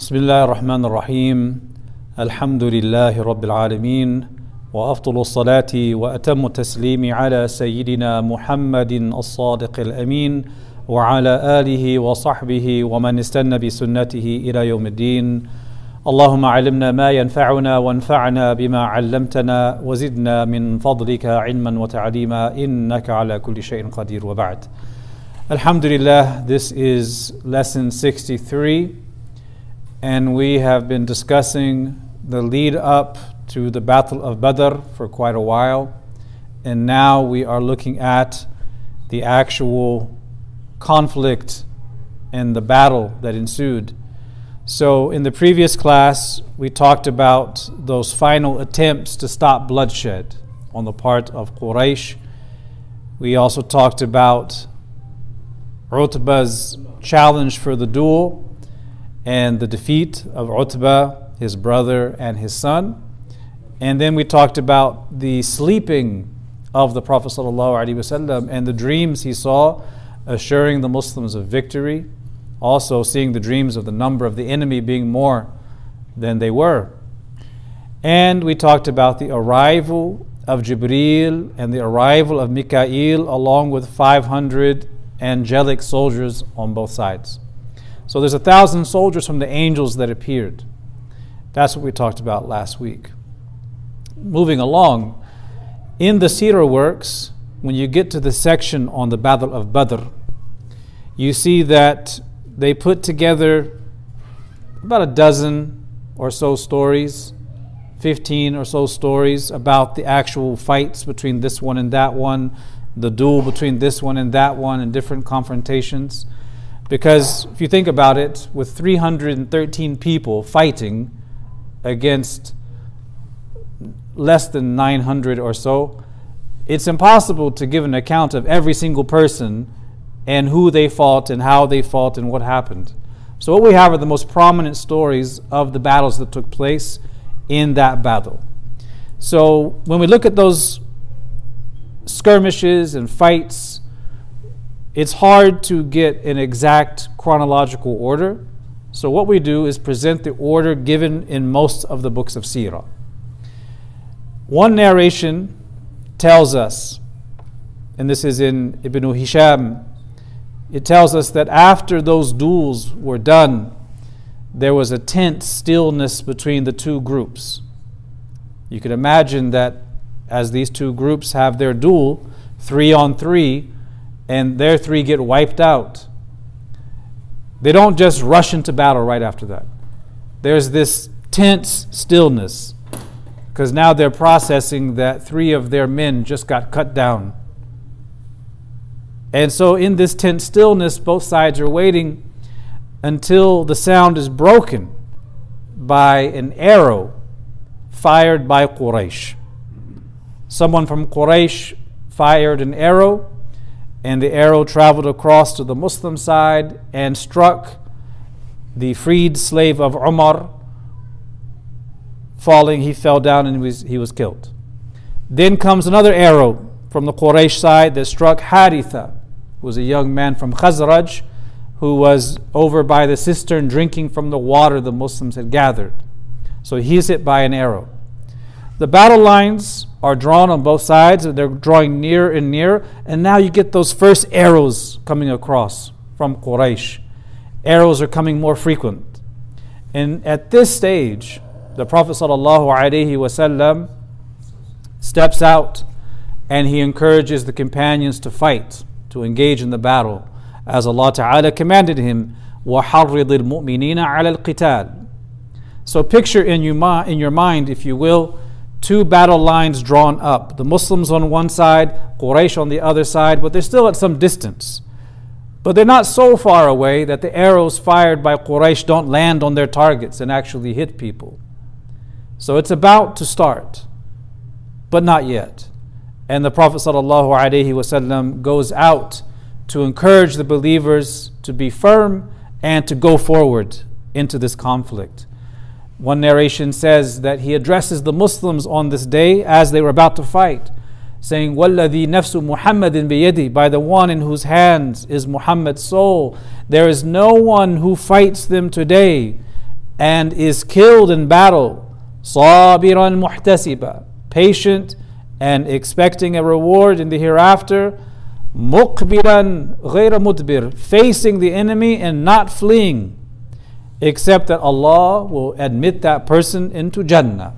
بسم الله الرحمن الرحيم. الحمد لله رب العالمين وأفضل الصلاة وأتم التسليم على سيدنا محمد الصادق الأمين وعلى آله وصحبه ومن استنى بسنته إلى يوم الدين. اللهم علمنا ما ينفعنا وانفعنا بما علمتنا وزدنا من فضلك علما وتعليما إنك على كل شيء قدير وبعد. Alhamdulillah, this is lesson 63, and we have been discussing the lead up to the Battle of Badr for quite a while, and now we are looking at the actual conflict and the battle that ensued. So, in the previous class, we talked about those final attempts to stop bloodshed on the part of Quraysh. We also talked about Utbah's challenge for the duel and the defeat of Utbah, his brother, and his son. And then we talked about the sleeping of the Prophet ﷺ and the dreams he saw, assuring the Muslims of victory, also seeing the dreams of the number of the enemy being more than they were. And we talked about the arrival of Jibreel and the arrival of Mikael along with 500 angelic soldiers on both sides. So there's a thousand soldiers from the angels that appeared. That's what we talked about last week. Moving along, in the Sirah works, when you get to the section on the Battle of Badr, you see that they put together about a dozen or so stories, 15 or so stories about the actual fights between this one and that one, the duel between this one and that one and different confrontations. Because if you think about it, with 313 people fighting against less than 900 or so, it's impossible to give an account of every single person and who they fought and how they fought and what happened. So, what we have are the most prominent stories of the battles that took place in that battle. So, when we look at those skirmishes and fights, it's hard to get an exact chronological order. So, what we do is present the order given in most of the books of Sirah. One narration tells us, and this is in Ibn Hisham, it tells us that after those duels were done, there was a tense stillness between the two groups. You could imagine that as these two groups have their duel, three on three, and their three get wiped out. They don't just rush into battle right after that. There's this tense stillness because now they're processing that three of their men just got cut down. And so, in this tense stillness, both sides are waiting until the sound is broken by an arrow fired by Quraysh someone from Quraysh fired an arrow, and the arrow traveled across to the Muslim side and struck the freed slave of Umar. Falling, he fell down and he was, he was killed. Then comes another arrow from the Quraysh side that struck Haritha, who was a young man from Khazraj who was over by the cistern drinking from the water the Muslims had gathered. So he's hit by an arrow. The battle lines are drawn on both sides, they're drawing near and near, and now you get those first arrows coming across from Quraysh. Arrows are coming more frequent. And at this stage, the Prophet ﷺ steps out and he encourages the companions to fight, to engage in the battle, as Allah Ta'ala commanded him, وَحَرِّضِ الْمُؤْمِنِينَ عَلَى الْقِتَالِ So picture in your, in your mind, if you will, two battle lines drawn up the Muslims on one side, Quraysh on the other side, but they're still at some distance. But they're not so far away that the arrows fired by Quraysh don't land on their targets and actually hit people. So it's about to start, but not yet. And the Prophet ﷺ goes out to encourage the believers to be firm and to go forward into this conflict. One narration says that he addresses the Muslims on this day as they were about to fight, saying, Walladhi nafsu Muhammadin biyadi, by the one in whose hands is Muhammad's soul, there is no one who fights them today and is killed in battle. Sabiran muhtasiba, patient and expecting a reward in the hereafter. Muqbiran ghayra mudbir, facing the enemy and not fleeing except that Allah will admit that person into Jannah.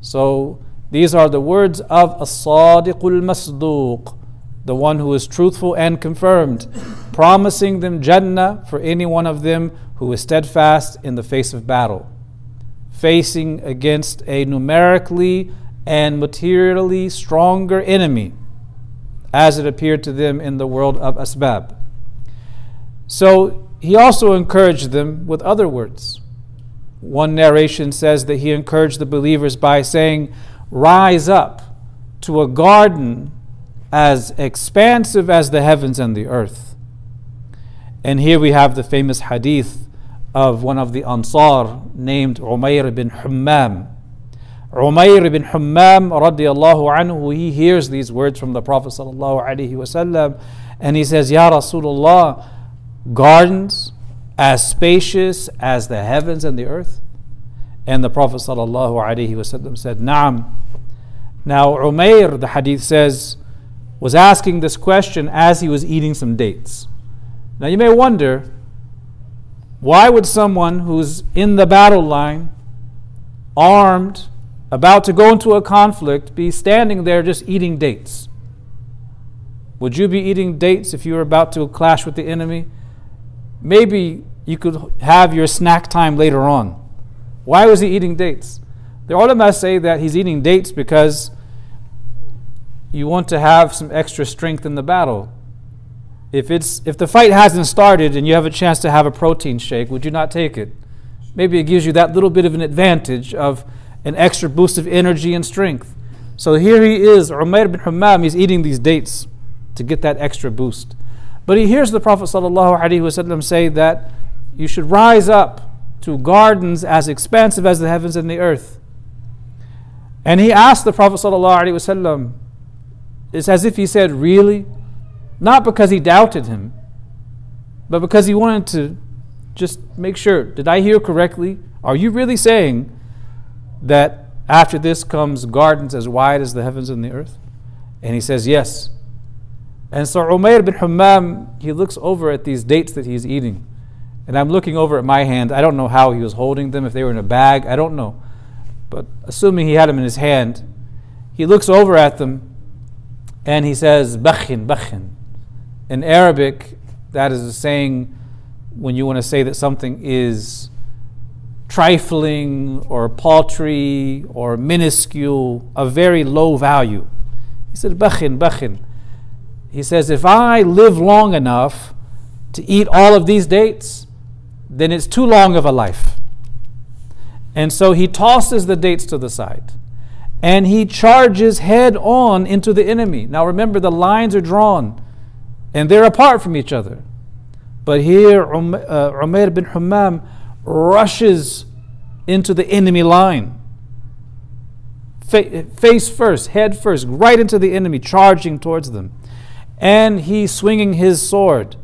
So these are the words of As-Sadiqul Masduq, the one who is truthful and confirmed, promising them Jannah for any one of them who is steadfast in the face of battle, facing against a numerically and materially stronger enemy, as it appeared to them in the world of Asbab. So he also encouraged them with other words. One narration says that he encouraged the believers by saying, Rise up to a garden as expansive as the heavens and the earth. And here we have the famous hadith of one of the Ansar named Umayr bin Hammam. Umayr bin Hammam radiallahu anhu, he hears these words from the Prophet sallallahu alaihi wasallam and he says, Ya Rasulullah, gardens as spacious as the heavens and the earth? And the Prophet wasallam said, Naam. Now Umayr, the hadith says, was asking this question as he was eating some dates. Now you may wonder, why would someone who's in the battle line, armed, about to go into a conflict, be standing there just eating dates? Would you be eating dates if you were about to clash with the enemy? Maybe you could have your snack time later on. Why was he eating dates? The ulama say that he's eating dates because you want to have some extra strength in the battle. If it's if the fight hasn't started and you have a chance to have a protein shake, would you not take it? Maybe it gives you that little bit of an advantage of an extra boost of energy and strength. So here he is, Umair bin Hammam, he's eating these dates to get that extra boost. But he hears the Prophet ﷺ say that you should rise up to gardens as expansive as the heavens and the earth. And he asked the Prophet ﷺ, it's as if he said, Really? Not because he doubted him, but because he wanted to just make sure. Did I hear correctly? Are you really saying that after this comes gardens as wide as the heavens and the earth? And he says, Yes. And so Umayr bin Hammam, he looks over at these dates that he's eating. And I'm looking over at my hand. I don't know how he was holding them, if they were in a bag, I don't know. But assuming he had them in his hand, he looks over at them and he says, Bakhin, Bakhin. In Arabic, that is a saying when you want to say that something is trifling or paltry or minuscule, a very low value. He said, Bakhin, Bakhin. He says, if I live long enough to eat all of these dates, then it's too long of a life. And so he tosses the dates to the side and he charges head on into the enemy. Now remember, the lines are drawn and they're apart from each other. But here, um, uh, Umair bin Hammam rushes into the enemy line. face first, head first, right into the enemy, charging towards them. And he's swinging his sword.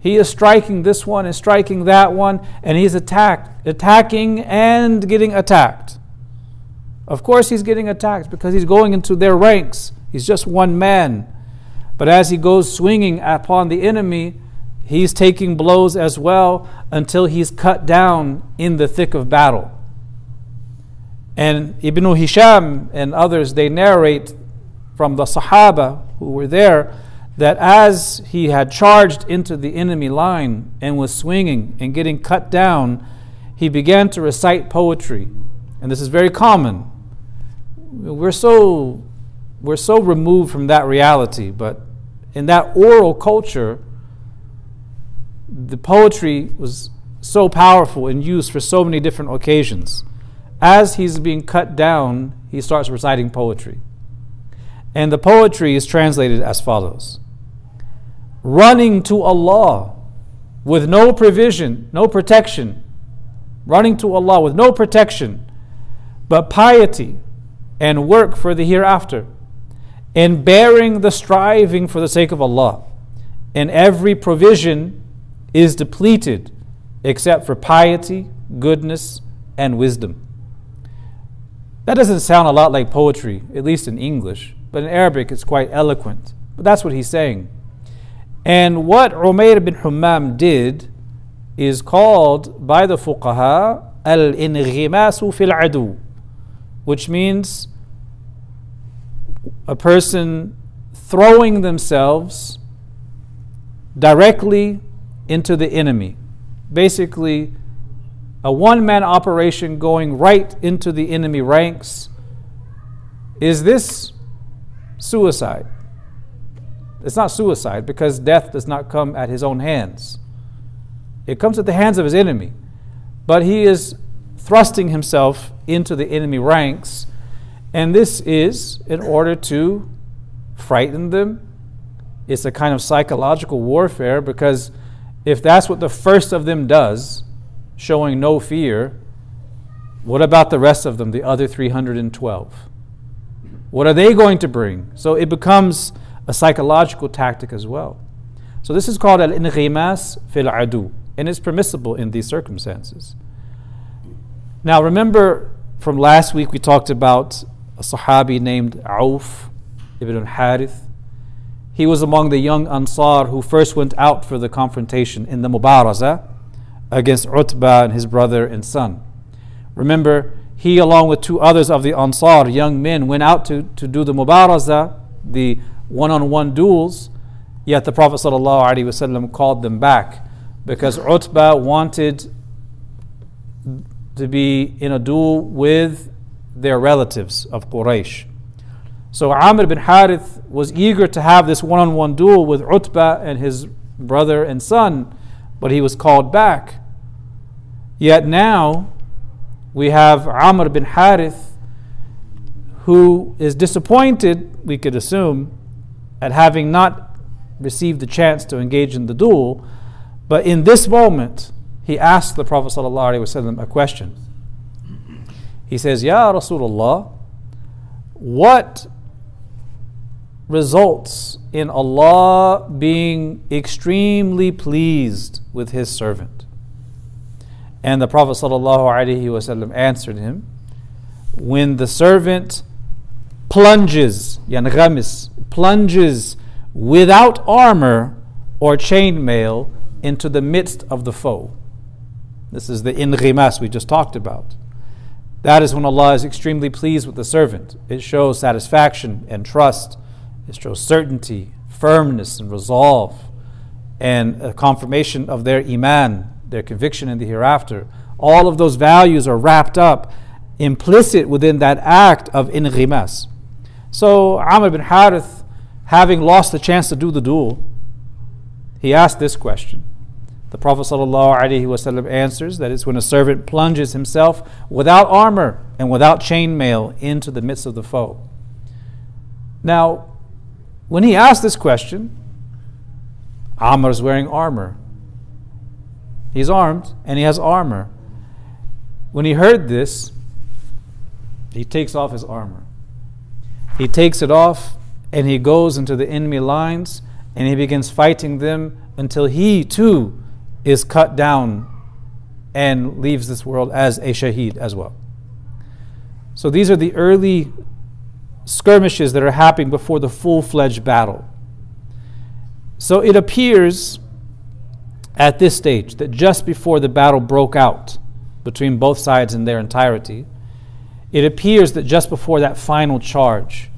He is striking this one and striking that one, and he's attack, attacking and getting attacked. Of course, he's getting attacked because he's going into their ranks. He's just one man. But as he goes swinging upon the enemy, he's taking blows as well until he's cut down in the thick of battle. And Ibn Hisham and others, they narrate from the Sahaba who were there that as he had charged into the enemy line and was swinging and getting cut down, he began to recite poetry. And this is very common we're so we're so removed from that reality, but in that oral culture, the poetry was so powerful and used for so many different occasions. As he's being cut down, he starts reciting poetry. And the poetry is translated as follows Running to Allah with no provision, no protection, running to Allah with no protection, but piety and work for the hereafter, and bearing the striving for the sake of Allah. And every provision is depleted except for piety goodness, and wisdom. That doesn't sound a lot like poetry, at least in English, but in Arabic it's quite eloquent. But that's what he's saying. And what Umayr bin Hammam did is called by the fuqaha al-inghimasu fil adu, which means a person throwing themselves directly into the enemy. Basically, a one man operation going right into the enemy ranks. Is this suicide? It's not suicide because death does not come at his own hands. It comes at the hands of his enemy. But he is thrusting himself into the enemy ranks, and this is in order to frighten them. It's a kind of psychological warfare because if that's what the first of them does, showing no fear, what about the rest of them, the other 312? What are they going to bring? So it becomes a psychological tactic as well. So this is called al-inghimas fil adu, and it's permissible in these circumstances. Now remember from last week we talked about a Sahabi named Auf ibn al-Harith. He was among the young Ansar who first went out for the confrontation in the Mubaraza against Utbah and his brother and son. Remember, he along with two others of the Ansar, young men, went out to, to do the Mubaraza, the one-on-one duels, yet the Prophet ﷺ called them back because Utbah wanted to be in a duel with their relatives of Quraysh. So Amr bin Harith was eager to have this one on one duel with Utbah and his brother and son, but he was called back. Yet now we have Amr bin Harith who is disappointed, we could assume, at having not received the chance to engage in the duel. But in this moment, he asked the Prophet a question. He says, Ya Rasulullah, what results in Allah being extremely pleased with His servant? And the Prophet ﷺ answered him, When the servant plunges, yangamis, plunges without armor or chainmail into the midst of the foe. This is the inghimas we just talked about. That is when Allah is extremely pleased with the servant. It shows satisfaction and trust. It shows certainty, firmness, and resolve, and a confirmation of their iman, their conviction in the hereafter. All of those values are wrapped up, implicit within that act of inghimas. So Amr bin Harith, having lost the chance to do the duel, he asked this question the Prophet ﷺ answers that it's when a servant plunges himself without armor and without chainmail into the midst of the foe. Now, when he asked this question, Amr is wearing armor. He's armed and he has armor. When he heard this, he takes off his armor. He takes it off and he goes into the enemy lines and he begins fighting them until he too is cut down and leaves this world as a shaheed as well. So these are the early skirmishes that are happening before the full fledged battle. So it appears at this stage that just before the battle broke out between both sides in their entirety, it appears that just before that final charge,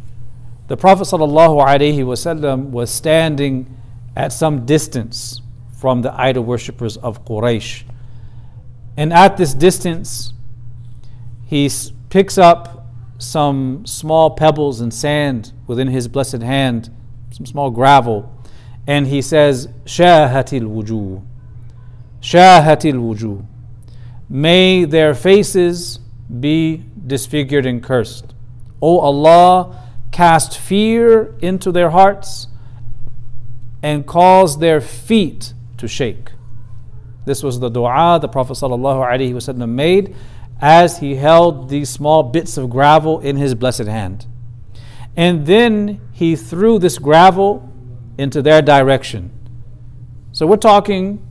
the Prophet ﷺ was standing at some distance from the idol worshippers of Quraysh. And at this distance, he picks up some small pebbles and sand within his blessed hand, some small gravel, and he says, Shahatil wujuh. Shahatil wujuh. May their faces be disfigured and cursed. O Allah, cast fear into their hearts and cause their feet to shake. This was the dua the Prophet ﷺ made as he held these small bits of gravel in his blessed hand. And then he threw this gravel into their direction. So we're talking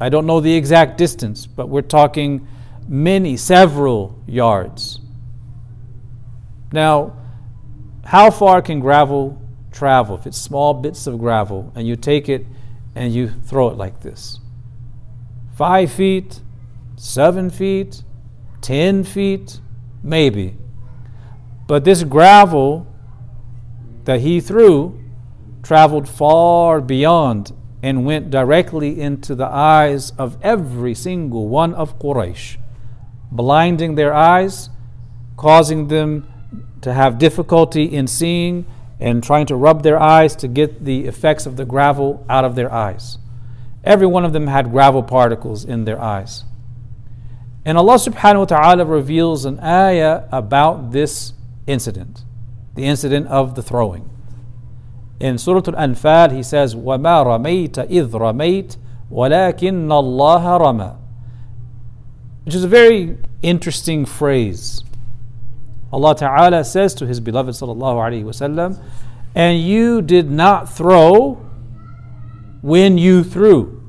I don't know the exact distance, but we're talking many, several yards. Now, how far can gravel travel? If it's small bits of gravel and you take it and you throw it like this five feet, seven feet, ten feet, maybe. But this gravel that he threw traveled far beyond and went directly into the eyes of every single one of Quraysh, blinding their eyes, causing them to have difficulty in seeing, and trying to rub their eyes to get the effects of the gravel out of their eyes. Every one of them had gravel particles in their eyes. And Allah subhanahu wa ta'ala reveals an ayah about this incident, the incident of the throwing. In Surah Al-Anfal, he says, وَمَا رَمَيْتَ إِذْ رَمَيْتَ وَلَكِنَّ اللَّهَ رَمَى which is a very interesting phrase. Allah Ta'ala says to His beloved Sallallahu Alaihi Wasallam, and you did not throw when you threw,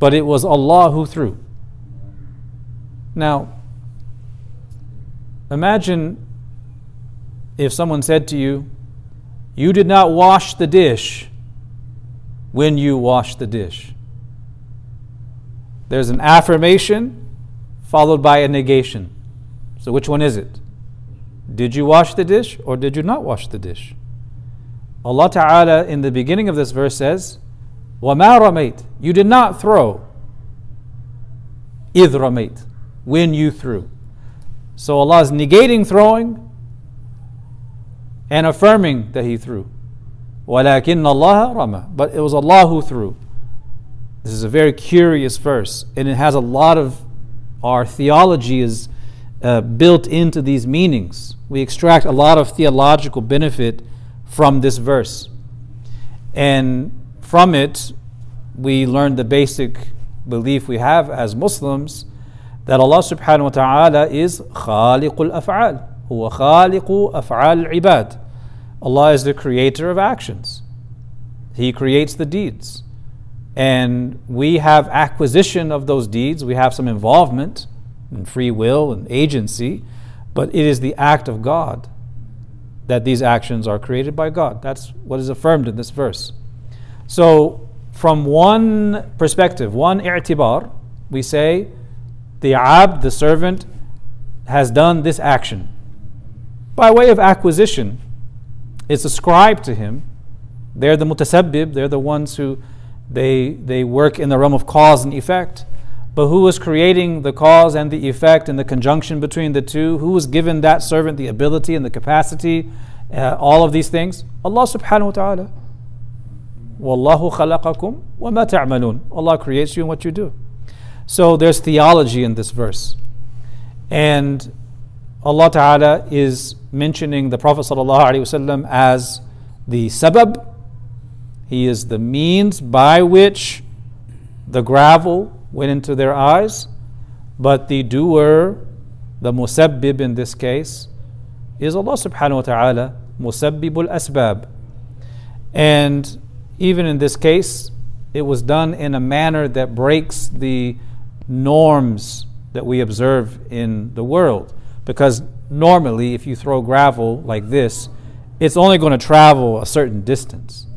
but it was Allah who threw. Now, imagine if someone said to you, you did not wash the dish when you washed the dish. There's an affirmation followed by a negation. So, which one is it? Did you wash the dish or did you not wash the dish? Allah Ta'ala in the beginning of this verse says, وَمَا رَمَيْتَ You did not throw. إِذْ رَمَيْتَ When you threw. So Allah is negating throwing and affirming that he threw. وَلَكِنَّ اللَّهَ رَمَى But it was Allah who threw. This is a very curious verse, and it has a lot of our theology is uh, built into these meanings. We extract a lot of theological benefit from this verse. And from it, we learn the basic belief we have as Muslims that Allah subhanahu wa ta'ala is khaliqul af'al. Huwa khaliqu af'al ibad. Allah is the creator of actions. He creates the deeds. And we have acquisition of those deeds. We have some involvement and free will and agency, but it is the act of God that these actions are created by God. That's what is affirmed in this verse. So, from one perspective, one i'tibar, we say the abd, the servant, has done this action by way of acquisition. It's ascribed to him. They're the mutasabbib, they're the ones who they, they work in the realm of cause and effect. But who was creating the cause and the effect and the conjunction between the two? Who was given that servant the ability and the capacity? Uh, all of these things? Allah subhanahu wa ta'ala. Wallahu khalaqakum wa ma ta'malun. Allah creates you and what you do. So there's theology in this verse. And Allah Ta'ala is mentioning the Prophet ﷺ as the sabab. He is the means by which the gravel went into their eyes, but the doer, the musabbib in this case, is Allah subhanahu wa ta'ala, musabbibul asbab. And even in this case, it was done in a manner that breaks the norms that we observe in the world. Because normally, if you throw gravel like this, it's only going to travel a certain distance.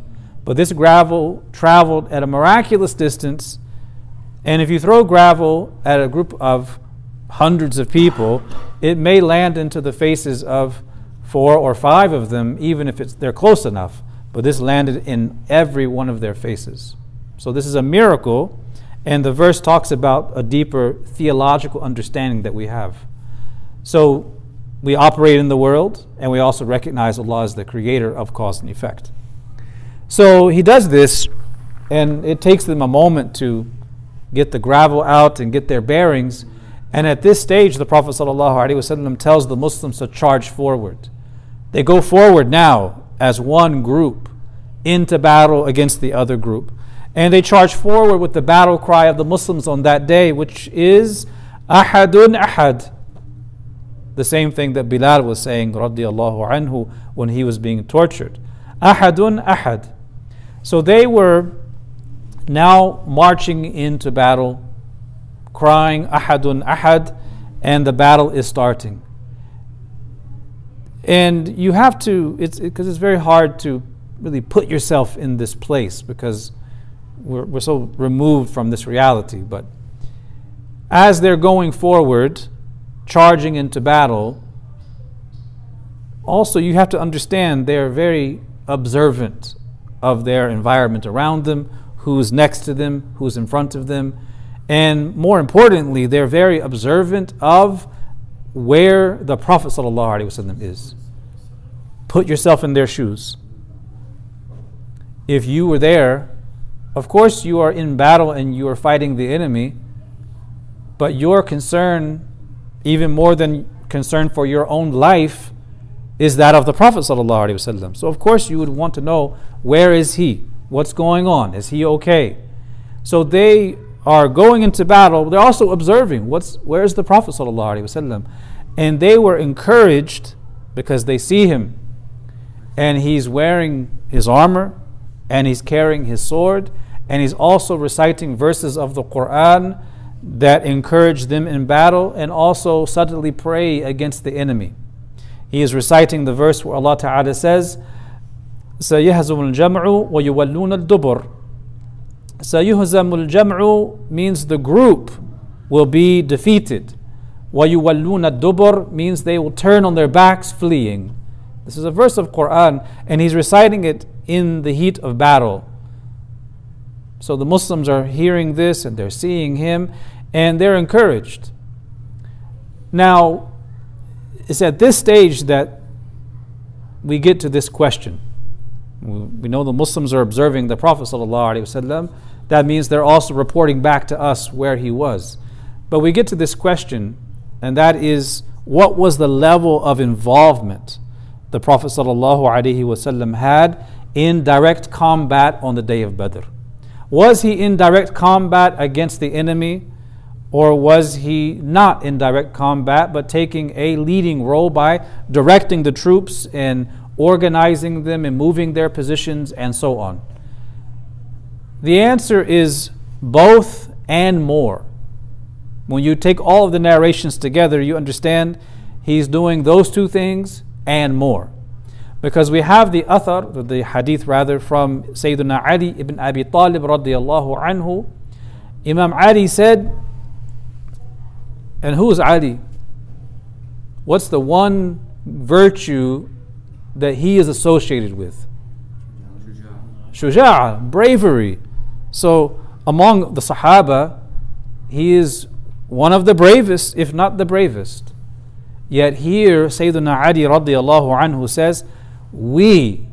But this gravel traveled at a miraculous distance and if you throw gravel at a group of hundreds of people, it may land into the faces of four or five of them, even if it's, they're close enough. But this landed in every one of their faces. So this is a miracle, and the verse talks about a deeper theological understanding that we have. So we operate in the world, and we also recognize Allah as the creator of cause and effect. So he does this, and it takes them a moment to get the gravel out and get their bearings. And at this stage, the Prophet ﷺ tells the Muslims to charge forward. They go forward now as one group into battle against the other group. And they charge forward with the battle cry of the Muslims on that day, which is Ahadun Ahad. The same thing that Bilal was saying, radiallahu when he was being tortured. Ahadun Ahad. So they were now marching into battle, crying, Ahadun Ahad, and the battle is starting. And you have to, it's because it, it's very hard to really put yourself in this place because we're, we're so removed from this reality. But as they're going forward, charging into battle, also you have to understand they're very observant of their environment around them, who's next to them, who's in front of them. And more importantly, they're very observant of where the Prophet ﷺ is. Put yourself in their shoes. If you were there, of course you are in battle and you are fighting the enemy, but your concern, even more than concern for your own life, is that of the Prophet ﷺ. So of course you would want to know where is he? What's going on? Is he okay? So they are going into battle. They're also observing what's where is the Prophet ﷺ? And they were encouraged because they see him and he's wearing his armor and he's carrying his sword and he's also reciting verses of the Quran that encourage them in battle and also suddenly pray against the enemy He is reciting the verse where Allah Ta'ala says, سيهزم الجمع ويولون الدبر سيهزم الجمع means the group will be defeated ويولون الدبر means they will turn on their backs fleeing this is a verse of Quran and he's reciting it in the heat of battle so the Muslims are hearing this and they're seeing him and they're encouraged now it's at this stage that we get to this question. We know the Muslims are observing the Prophet ﷺ. That means they're also reporting back to us where he was. But we get to this question, and that is what was the level of involvement the Prophet ﷺ had in direct combat on the day of Badr? Was he in direct combat against the enemy? Or was he not in direct combat but taking a leading role by directing the troops and organizing them and moving their positions and so on? The answer is both and more. When you take all of the narrations together, you understand he's doing those two things and more. Because we have the athar, the hadith rather, from Sayyidina Ali ibn Abi Talib radiallahu anhu. Imam Ali said, and who is Ali? What's the one virtue that he is associated with? Shuja'a, bravery. So among the Sahaba, he is one of the bravest, if not the bravest. Yet here, Sayyidina Ali radiallahu anhu says, We,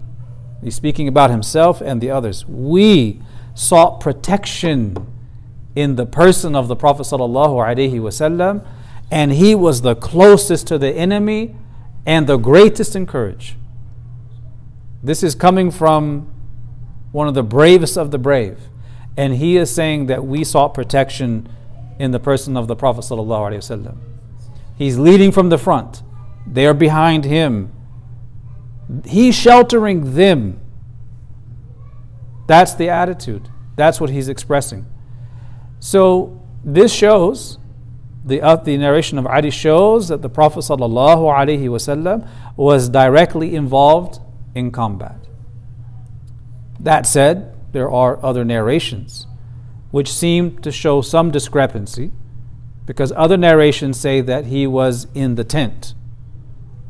he's speaking about himself and the others, we sought protection in the person of the Prophet wasallam, and he was the closest to the enemy and the greatest in courage. This is coming from one of the bravest of the brave. And he is saying that we sought protection in the person of the Prophet. ﷺ. He's leading from the front, they're behind him. He's sheltering them. That's the attitude. That's what he's expressing. So this shows the, uh, the narration of Ali shows that the Prophet ﷺ was directly involved in combat. That said, there are other narrations which seem to show some discrepancy because other narrations say that he was in the tent.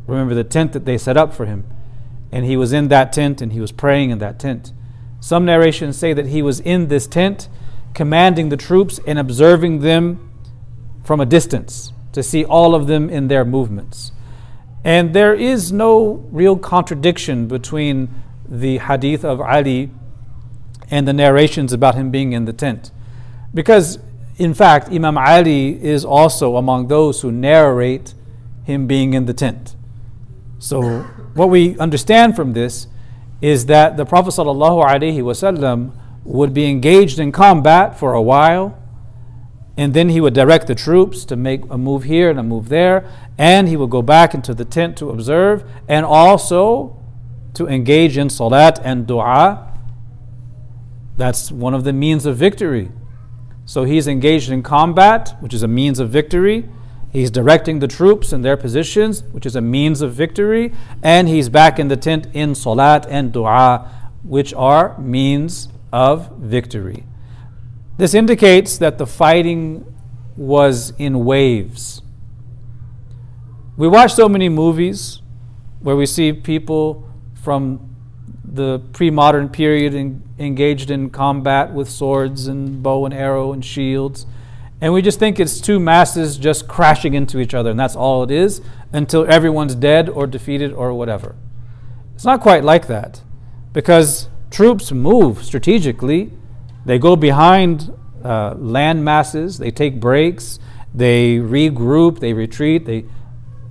Remember the tent that they set up for him. And he was in that tent and he was praying in that tent. Some narrations say that he was in this tent commanding the troops and observing them from a distance to see all of them in their movements. And there is no real contradiction between the hadith of Ali and the narrations about him being in the tent. Because, in fact, Imam Ali is also among those who narrate him being in the tent. So, what we understand from this is that the Prophet ﷺ would be engaged in combat for a while, and then he would direct the troops to make a move here and a move there, and he would go back into the tent to observe and also to engage in salat and dua. That's one of the means of victory. So he's engaged in combat, which is a means of victory. He's directing the troops in their positions, which is a means of victory. And he's back in the tent in salat and dua, which are means of victory. This indicates that the fighting was in waves. We watch so many movies where we see people from the pre modern period in, engaged in combat with swords and bow and arrow and shields. And we just think it's two masses just crashing into each other, and that's all it is until everyone's dead or defeated or whatever. It's not quite like that because troops move strategically. They go behind uh, land masses, they take breaks, they regroup, they retreat, they,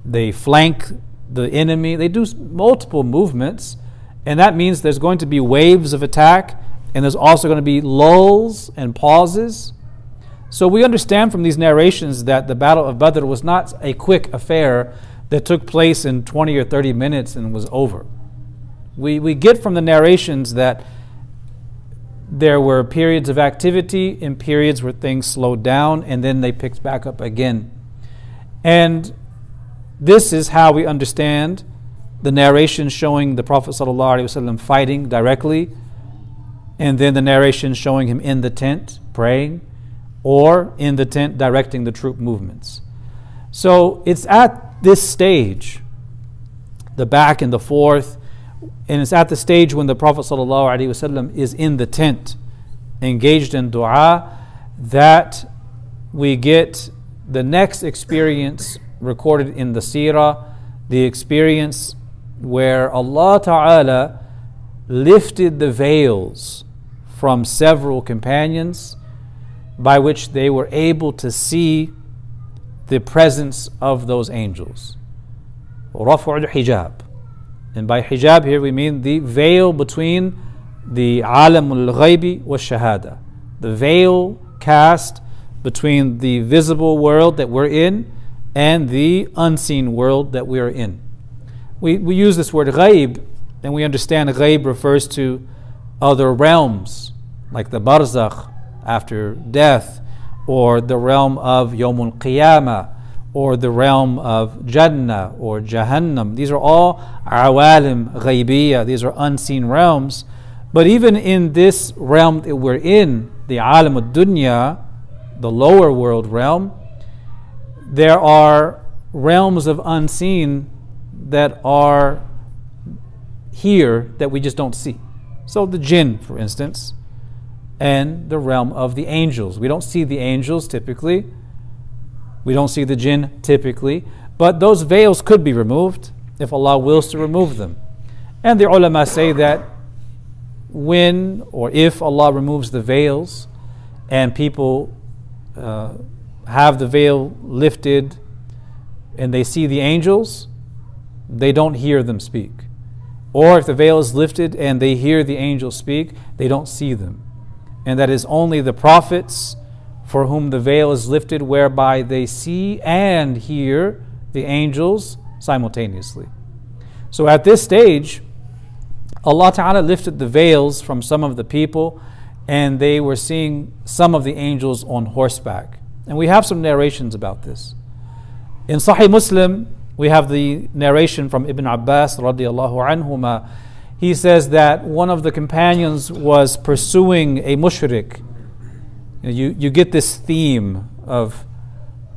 they flank the enemy. They do multiple movements, and that means there's going to be waves of attack, and there's also going to be lulls and pauses. So we understand from these narrations that the Battle of Badr was not a quick affair that took place in 20 or 30 minutes and was over. We, we get from the narrations that there were periods of activity and periods where things slowed down and then they picked back up again. And this is how we understand the narration showing the Prophet ﷺ fighting directly, and then the narration showing him in the tent praying, or in the tent directing the troop movements. So it's at this stage, the back and the forth, and it's at the stage when the Prophet ﷺ is in the tent, engaged in dua, that we get the next experience recorded in the seerah, the experience where Allah Ta'ala lifted the veils from several companions by which they were able to see the presence of those angels. Rafu' hijab. And by hijab here we mean the veil between the alam al-ghaybi wa shahada. The veil cast between the visible world that we're in and the unseen world that we are in. We, we use this word ghaib, and we understand ghaib refers to other realms, like the barzakh after death, or the realm of Yawmul Qiyamah, or the realm of Jannah or Jahannam. These are all awalim ghaibiyah, these are unseen realms. But even in this realm that we're in, the alam dunya, the lower world realm, there are realms of unseen that are here that we just don't see. So, the jinn, for instance, and the realm of the angels. We don't see the angels typically, we don't see the jinn typically, but those veils could be removed if Allah wills to remove them. And the ulama say that when or if Allah removes the veils and people uh, have the veil lifted and they see the angels, they don't hear them speak. Or if the veil is lifted and they hear the angels speak, they don't see them. And that is only the prophets for whom the veil is lifted, whereby they see and hear the angels simultaneously. So at this stage, Allah Ta'ala lifted the veils from some of the people, and they were seeing some of the angels on horseback. And we have some narrations about this. In Sahih Muslim, we have the narration from Ibn Abbas radiallahu anhuma. He says that one of the companions was pursuing a mushrik. You, you get this theme of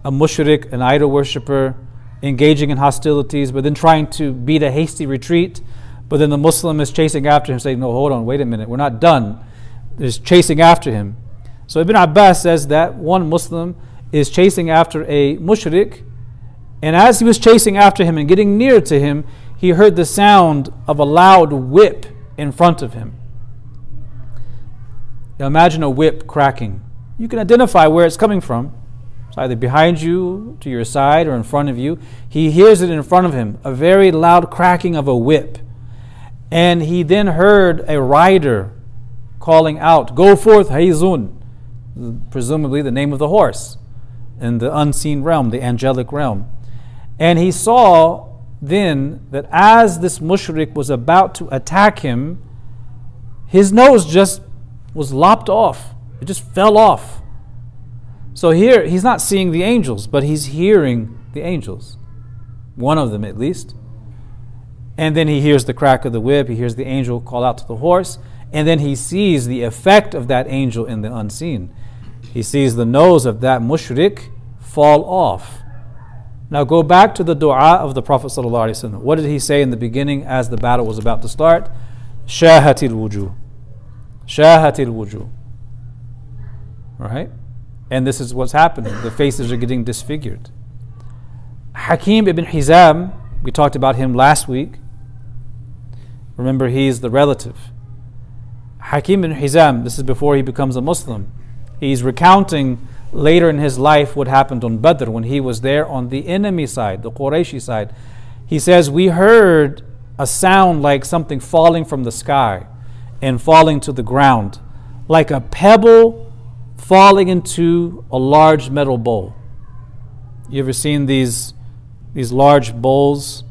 a mushrik, an idol worshiper, engaging in hostilities, but then trying to beat a hasty retreat. But then the Muslim is chasing after him, saying, No, hold on, wait a minute, we're not done. Is chasing after him. So Ibn Abbas says that one Muslim is chasing after a mushrik, and as he was chasing after him and getting near to him, he heard the sound of a loud whip in front of him. Now imagine a whip cracking. You can identify where it's coming from. It's either behind you, to your side, or in front of you. He hears it in front of him, a very loud cracking of a whip. And he then heard a rider calling out, Go forth, Hayzum presumably the name of the horse in the unseen realm, the angelic realm. And he saw then that as this mushrik was about to attack him, his nose just was lopped off. It just fell off. So here, he's not seeing the angels, but he's hearing the angels. One of them, at least. And then he hears the crack of the whip, he hears the angel call out to the horse, and then he sees the effect of that angel in the unseen. He sees the nose of that mushrik fall off. Now go back to the dua of the Prophet. ﷺ. What did he say in the beginning as the battle was about to start? Shahatil wujuh. Shahatil wujuh. Right? And this is what's happening. The faces are getting disfigured. Hakim ibn Hizam, we talked about him last week. Remember, he's the relative. Hakim ibn Hizam, this is before he becomes a Muslim. He's recounting later in his life what happened on Badr when he was there on the enemy side, the Qurayshi side. He says, We heard a sound like something falling from the sky and falling to the ground, like a pebble falling into a large metal bowl. You ever seen these, these large bowls?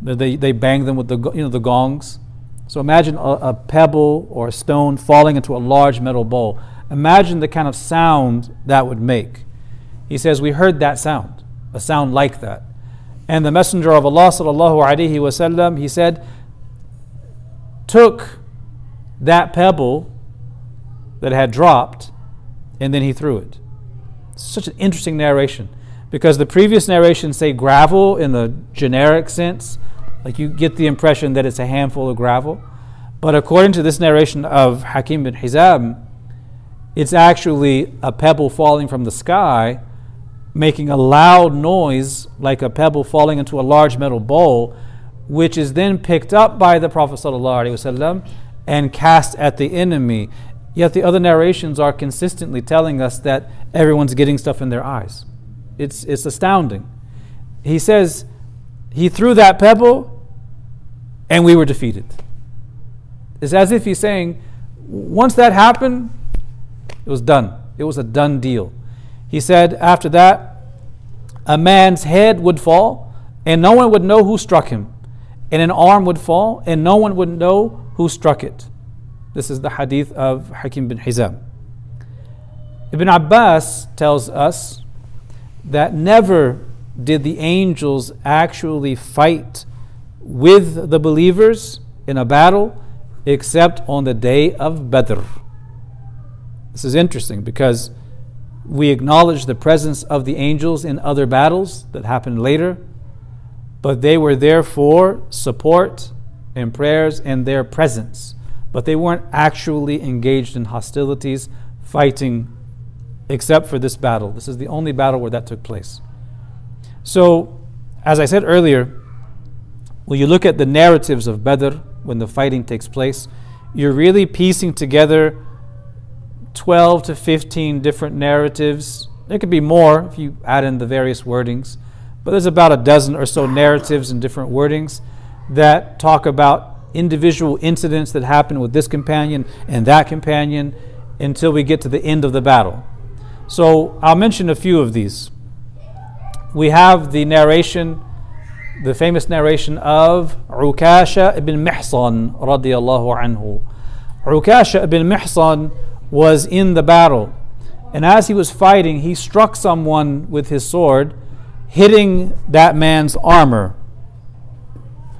They, they bang them with the, you know, the gongs. So imagine a, a pebble or a stone falling into a large metal bowl. Imagine the kind of sound that would make. He says, We heard that sound, a sound like that. And the Messenger of Allah, sallallahu alaihi wasallam, he said, took that pebble that had dropped and then he threw it. Such an interesting narration because the previous narrations say gravel in the generic sense, like you get the impression that it's a handful of gravel. But according to this narration of Hakim bin Hizam, it's actually a pebble falling from the sky, making a loud noise like a pebble falling into a large metal bowl, which is then picked up by the Prophet and cast at the enemy. Yet the other narrations are consistently telling us that everyone's getting stuff in their eyes. It's, it's astounding. He says, He threw that pebble and we were defeated. It's as if he's saying, once that happened, it was done. It was a done deal. He said after that, a man's head would fall, and no one would know who struck him. And an arm would fall, and no one would know who struck it. This is the hadith of Hakim bin Hizam. Ibn Abbas tells us that never did the angels actually fight with the believers in a battle except on the day of Badr. This is interesting because we acknowledge the presence of the angels in other battles that happened later, but they were there for support and prayers and their presence. But they weren't actually engaged in hostilities, fighting, except for this battle. This is the only battle where that took place. So, as I said earlier, when you look at the narratives of Badr, when the fighting takes place, you're really piecing together 12 to 15 different narratives. There could be more if you add in the various wordings, but there's about a dozen or so narratives and different wordings that talk about individual incidents that happen with this companion and that companion until we get to the end of the battle. So I'll mention a few of these. We have the narration, the famous narration of Ukasha ibn Mihsan radiallahu anhu. Ukasha ibn Mihsan was in the battle. And as he was fighting, he struck someone with his sword, hitting that man's armor.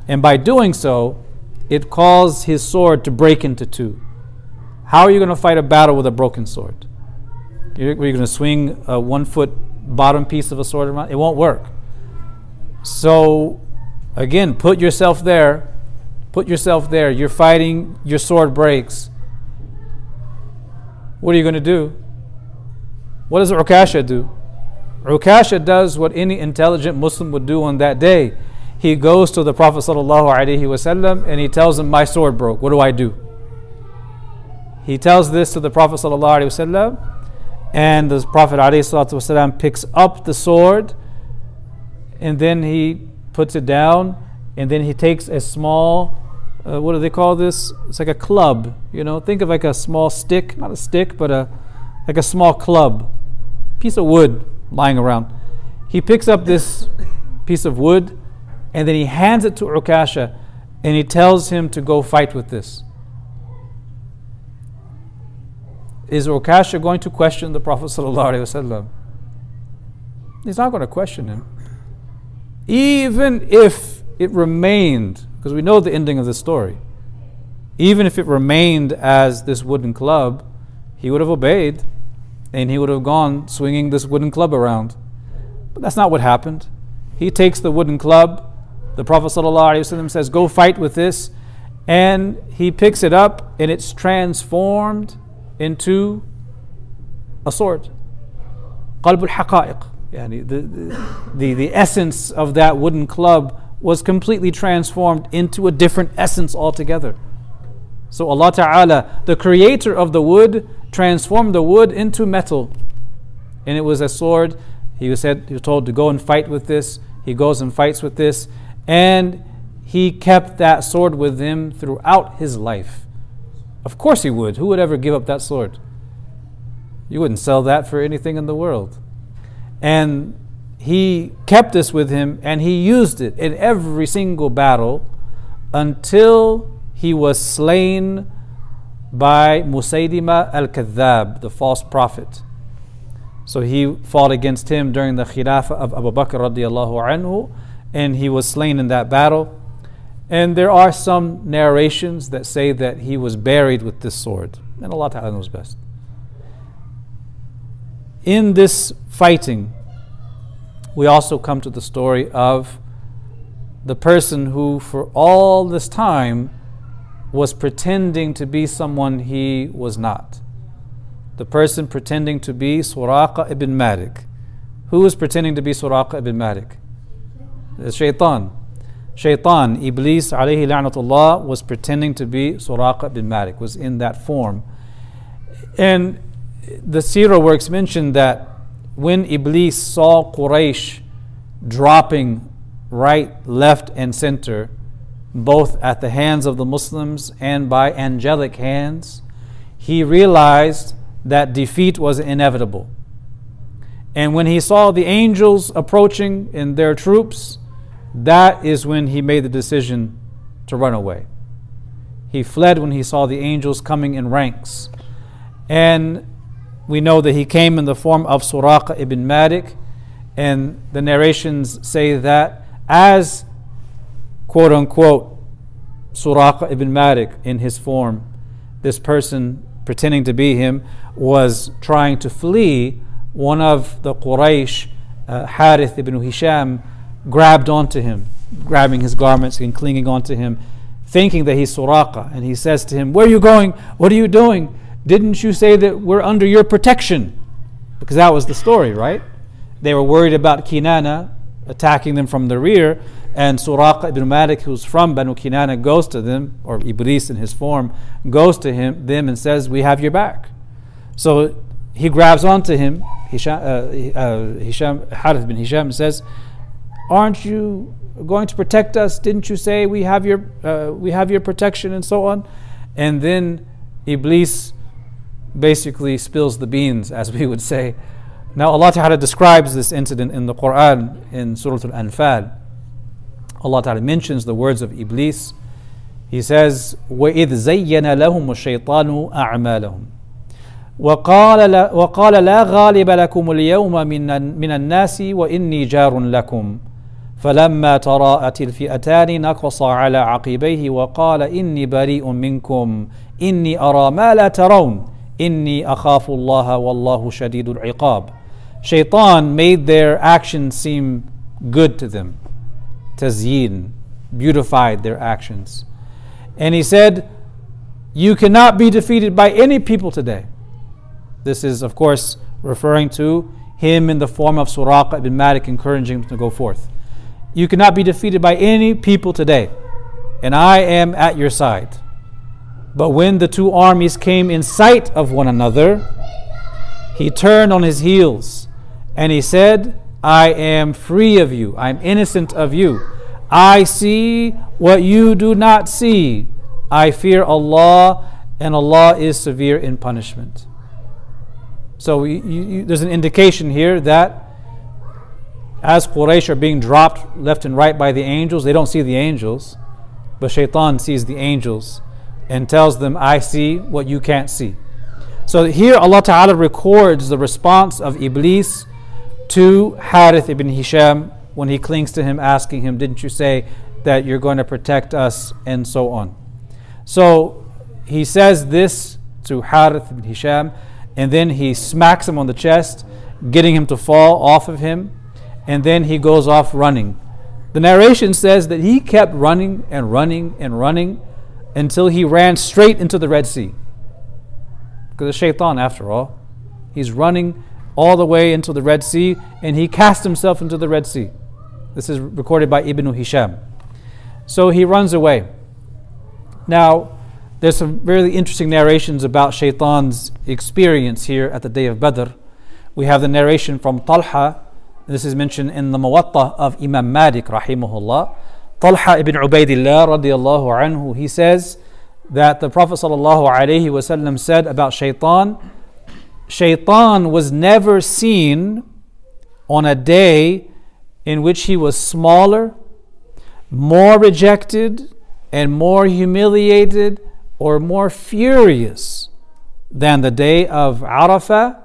And by doing so, it caused his sword to break into two. How are you going to fight a battle with a broken sword? You're, you going to swing a one foot bottom piece of a sword around? It won't work. So, again, put yourself there. Put yourself there. You're fighting, your sword breaks. What are you going to do? What does Ukasha do? Ukasha does what any intelligent Muslim would do on that day He goes to the Prophet ﷺ and he tells him, My sword broke. What do I do? He tells this to the Prophet ﷺ, and the Prophet ﷺ picks up the sword and then he puts it down and then he takes a small uh, what do they call this? It's like a club. You know, think of like a small stick, not a stick, but a like a small club, piece of wood lying around. He picks up this piece of wood, and then he hands it to Ukasha, and he tells him to go fight with this. is Ukasha going to question the Prophet? He's not going to question him. Even if it remained, because we know the ending of the story, even if it remained as this wooden club, he would have obeyed and he would have gone swinging this wooden club around. But that's not what happened. He takes the wooden club, the Prophet ﷺ says, Go fight with this. And he picks it up and it's transformed into a sword. Qalb al Haqa'iq. The, the, the essence of that wooden club was completely transformed into a different essence altogether. So Allah Ta'ala, the creator of the wood, transformed the wood into metal. And it was a sword. He was, said, he was told to go and fight with this. He goes and fights with this. And he kept that sword with him throughout his life. Of course he would. Who would ever give up that sword? You wouldn't sell that for anything in the world. And he kept this with him and he used it in every single battle until he was slain by Musaylima al Kadhab, the false prophet. So he fought against him during the Khilafah of Abu Bakr radiallahu anhu, and he was slain in that battle. And there are some narrations that say that he was buried with this sword. And Allah Ta'ala knows best. In this fighting, we also come to the story of the person who, for all this time, was pretending to be someone he was not. The person pretending to be Suraqa ibn Malik. Who was pretending to be Suraqa ibn Malik? The shaitan. Shaitan, Iblis alayhi la'natullah, was pretending to be Suraqa bin Malik, was in that form. And the Sirah works mention that when Iblis saw Quraysh dropping right, left, and center, both at the hands of the Muslims and by angelic hands, he realized that defeat was inevitable. And when he saw the angels approaching in their troops, that is when he made the decision to run away. He fled when he saw the angels coming in ranks. And we know that he came in the form of Suraqa ibn Malik, and the narrations say that as quote unquote Suraqa ibn Malik in his form, this person pretending to be him was trying to flee. One of the Quraysh, uh, Harith ibn Hisham, grabbed onto him, grabbing his garments and clinging onto him, thinking that he's Suraqa. And he says to him, Where are you going? What are you doing? Didn't you say that we're under your protection? Because that was the story, right? They were worried about Kinana attacking them from the rear, and Suraqa ibn Malik, who's from Banu Kinana, goes to them, or Iblis in his form, goes to him, them and says, We have your back. So he grabs onto him, Hisham, uh, uh, Hisham Harith bin Hisham says, Aren't you going to protect us? Didn't you say we have your, uh, we have your protection and so on? And then Iblis basically spills the beans, as we would say. Now, Allah Ta'ala describes this incident in the Quran in Surah Al Anfal. Allah Ta'ala mentions the words of Iblis. He says, وَإِذْ زَيَّنَ لَهُمُ الشَّيْطَانُ أَعْمَالَهُم وقال لا, وقال لا غالب لكم اليوم من, من الناس وإني جار لكم فلما تراءت الفئتان نقص على عقبيه وقال إني بريء منكم إني أرى ما لا ترون إني أخاف الله والله شديد العقاب Shaitan made their actions seem good to them. Tazyin, beautified their actions. And he said, You cannot be defeated by any people today. This is, of course, referring to him in the form of Suraqa ibn Malik encouraging him to go forth. You cannot be defeated by any people today, and I am at your side. But when the two armies came in sight of one another, he turned on his heels and he said, I am free of you, I'm innocent of you. I see what you do not see. I fear Allah, and Allah is severe in punishment. So you, you, there's an indication here that as Quraysh are being dropped left and right by the angels, they don't see the angels, but Shaitan sees the angels and tells them, I see what you can't see. So here Allah Ta'ala records the response of Iblis to Harith ibn Hisham when he clings to him, asking him, Didn't you say that you're going to protect us? and so on. So he says this to Harith ibn Hisham, and then he smacks him on the chest, getting him to fall off of him, and then he goes off running. The narration says that he kept running and running and running until he ran straight into the Red Sea. Because it's shaitan, after all. He's running all the way into the Red Sea, and he cast himself into the Red Sea. This is recorded by Ibn Hisham. So he runs away. Now, there's some really interesting narrations about Shaitan's experience here at the day of Badr. We have the narration from Talha. This is mentioned in the Muwatta of Imam Malik, rahimahullah. Talha ibn Ubaidillah, radiallahu anhu, he says that the Prophet sallallahu alaihi wasallam said about Shaitan, Shaitan was never seen on a day in which he was smaller, more rejected, and more humiliated or more furious than the day of Arafah,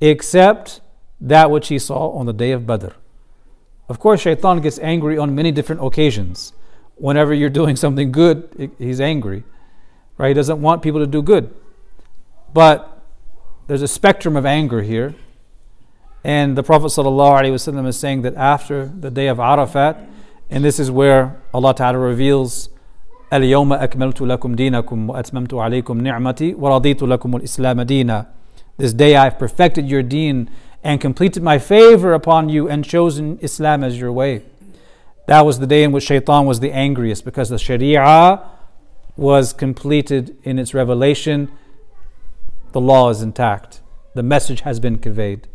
except that which he saw on the day of Badr. Of course, shaitan gets angry on many different occasions. Whenever you're doing something good, he's angry. Right? He doesn't want people to do good. But there's a spectrum of anger here. And the Prophet ﷺ is saying that after the day of Arafat, and this is where Allah Ta'ala reveals اليوم أكملت لكم دينكم وأتممت عليكم نعمتي ورضيت لكم الإسلام دينا This day I have perfected your deen and completed my favor upon you and chosen Islam as your way. That was the day in which shaitan was the angriest because the Sharia was completed in its revelation. The law is intact. The message has been conveyed.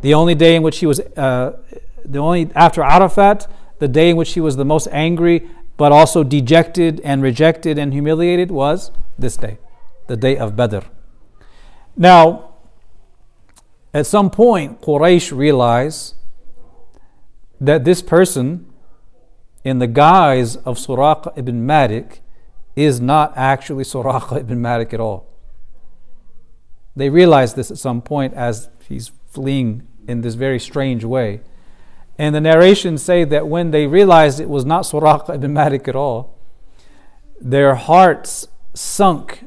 The only day in which he was, uh, the only after Arafat, the day in which he was the most angry but also dejected and rejected and humiliated was this day, the day of Badr. Now, at some point, Quraysh realized that this person, in the guise of Suraqa ibn Malik, is not actually Suraqa ibn Malik at all. They realized this at some point as he's fleeing in this very strange way. And the narrations say that when they realized it was not Suraqa ibn Malik at all, their hearts sunk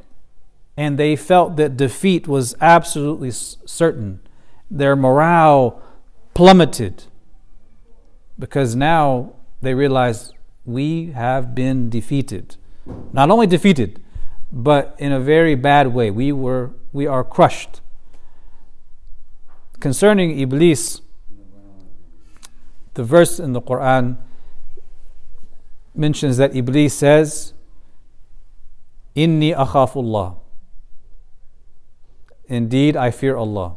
and they felt that defeat was absolutely certain. Their morale plummeted because now they realize we have been defeated. Not only defeated, but in a very bad way. We were we are crushed. Concerning Iblis, the verse in the Quran mentions that Iblis says, Inni akhafullah. Indeed, I fear Allah.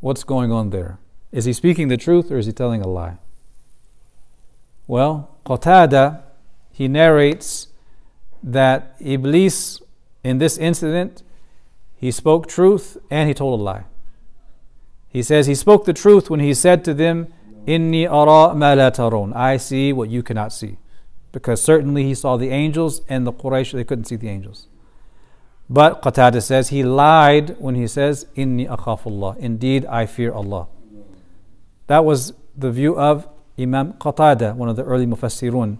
What's going on there? Is he speaking the truth or is he telling a lie? Well, Qatada, he narrates that Iblis, in this incident, he spoke truth and he told a lie. He says he spoke the truth when he said to them, Inni ara ma. I see what you cannot see. Because certainly he saw the angels and the Quraysh, they couldn't see the angels. But Qatada says he lied when he says, Inni akhafullah. Indeed, I fear Allah. That was the view of Imam Qatada, one of the early Mufassirun.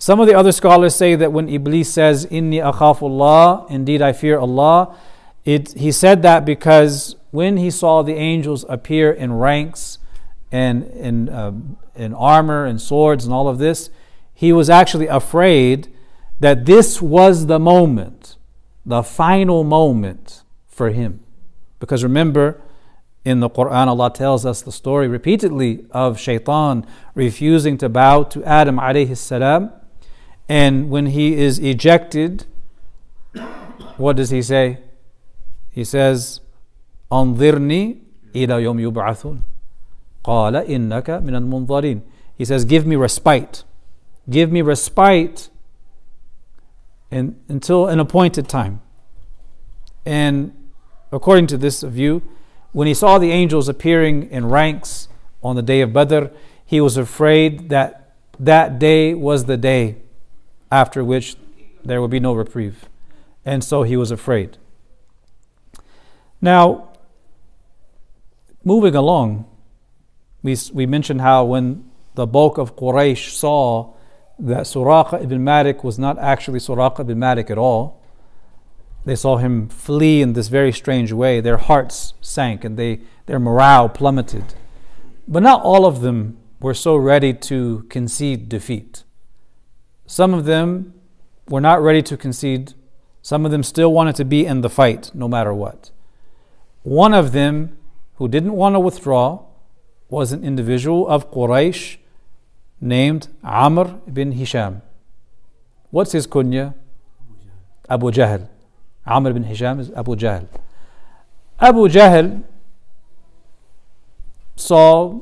Some of the other scholars say that when Iblis says, Inni akhafullah, indeed I fear Allah, it, he said that because when he saw the angels appear in ranks and in, uh, in armor and swords and all of this, he was actually afraid that this was the moment, the final moment for him. Because remember, in the Quran, Allah tells us the story repeatedly of shaitan refusing to bow to Adam alayhi salam. And when he is ejected, what does he say? He says, أنظرني إلى يوم يبعثون قال إنك من المنظرين He says, give me respite. Give me respite in, until an appointed time. And according to this view, when he saw the angels appearing in ranks on the day of Badr, he was afraid that that day was the day after which there would be no reprieve. And so he was afraid. Now, moving along, we, we mentioned how when the bulk of Quraysh saw that Suraqa ibn Malik was not actually Suraqa ibn Malik at all, they saw him flee in this very strange way. Their hearts sank and they, their morale plummeted. But not all of them were so ready to concede defeat. Some of them were not ready to concede. Some of them still wanted to be in the fight no matter what. One of them, who didn't want to withdraw, was an individual of Quraysh named Amr bin Hisham. What's his kunya? Abu Jahl. Amr bin Hisham is Abu Jahl. Abu Jahl saw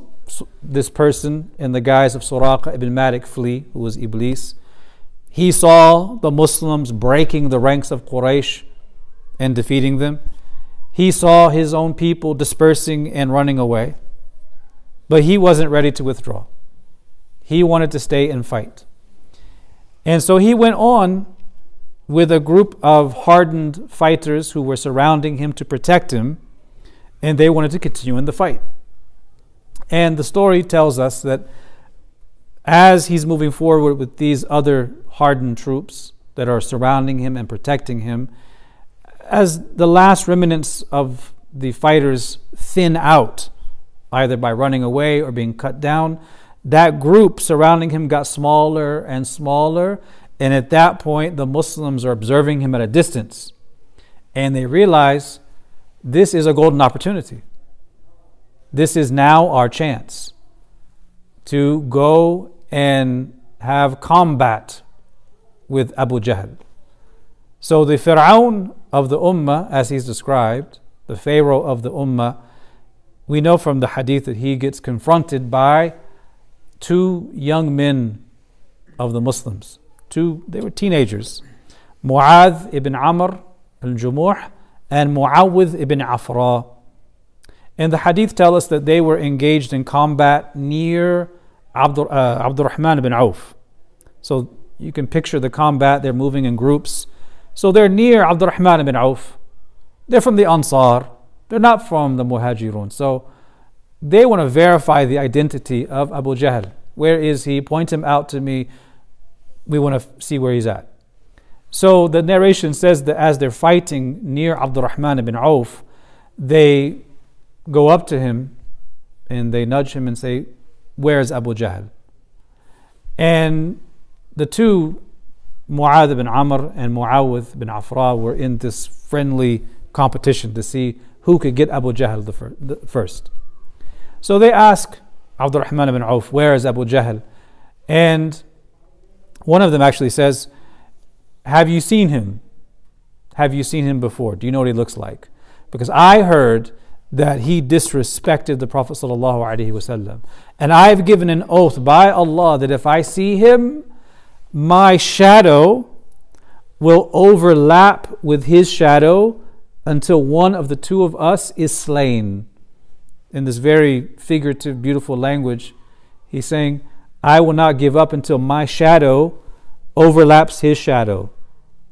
this person in the guise of Suraqa ibn Malik flee, who was Iblis. He saw the Muslims breaking the ranks of Quraysh and defeating them. He saw his own people dispersing and running away. But he wasn't ready to withdraw. He wanted to stay and fight. And so he went on with a group of hardened fighters who were surrounding him to protect him, and they wanted to continue in the fight. And the story tells us that as he's moving forward with these other hardened troops that are surrounding him and protecting him, as the last remnants of the fighters thin out, either by running away or being cut down, that group surrounding him got smaller and smaller. And at that point, the Muslims are observing him at a distance. And they realize this is a golden opportunity. This is now our chance to go and have combat with Abu Jahl. So the Fir'aun of the Ummah, as he's described, the Pharaoh of the Ummah, we know from the hadith that he gets confronted by two young men of the Muslims. Two, they were teenagers. Mu'adh ibn Amr al-Jumuh and Muawwidh ibn Afra. And the hadith tell us that they were engaged in combat near Abdur, uh, Abdurrahman ibn Auf. So you can picture the combat, they're moving in groups. So they're near Abdurrahman ibn Auf. They're from the Ansar. They're not from the Muhajirun. So they want to verify the identity of Abu Jahl. Where is he? Point him out to me. We want to see where he's at. So the narration says that as they're fighting near Abdurrahman ibn Auf, they go up to him and they nudge him and say, Where's Abu Jahl? And the two, Mu'adh ibn Amr and Muawwidh ibn Afra, were in this friendly competition to see who could get Abu Jahl the first. So they ask Abdurrahman ibn Auf, Where is Abu Jahl? And one of them actually says, Have you seen him? Have you seen him before? Do you know what he looks like? Because I heard that he disrespected the Prophet. And I've given an oath by Allah that if I see him, my shadow will overlap with his shadow until one of the two of us is slain. In this very figurative, beautiful language, he's saying, I will not give up until my shadow overlaps his shadow.